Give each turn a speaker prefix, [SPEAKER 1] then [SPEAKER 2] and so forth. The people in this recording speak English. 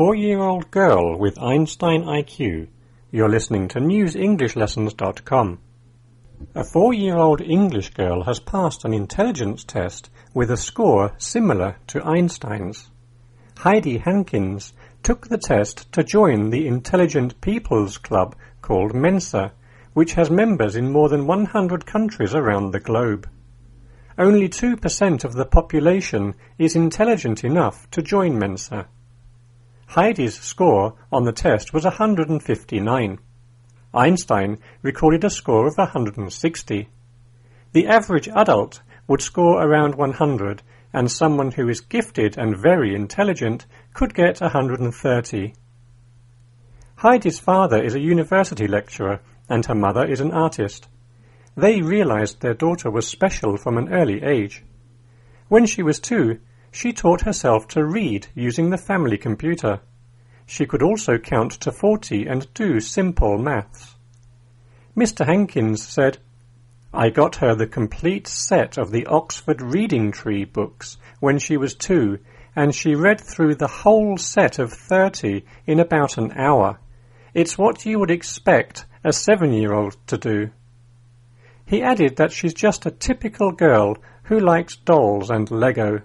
[SPEAKER 1] four-year-old girl with Einstein IQ. You're listening to newsenglishlessons.com. A four-year-old English girl has passed an intelligence test with a score similar to Einstein's. Heidi Hankins took the test to join the Intelligent People's Club called Mensa, which has members in more than 100 countries around the globe. Only 2% of the population is intelligent enough to join Mensa. Heidi's score on the test was 159. Einstein recorded a score of 160. The average adult would score around 100 and someone who is gifted and very intelligent could get 130. Heidi's father is a university lecturer and her mother is an artist. They realized their daughter was special from an early age. When she was two, she taught herself to read using the family computer. She could also count to forty and do simple maths. Mr. Hankins said, I got her the complete set of the Oxford Reading Tree books when she was two, and she read through the whole set of thirty in about an hour. It's what you would expect a seven-year-old to do. He added that she's just a typical girl who likes dolls and Lego.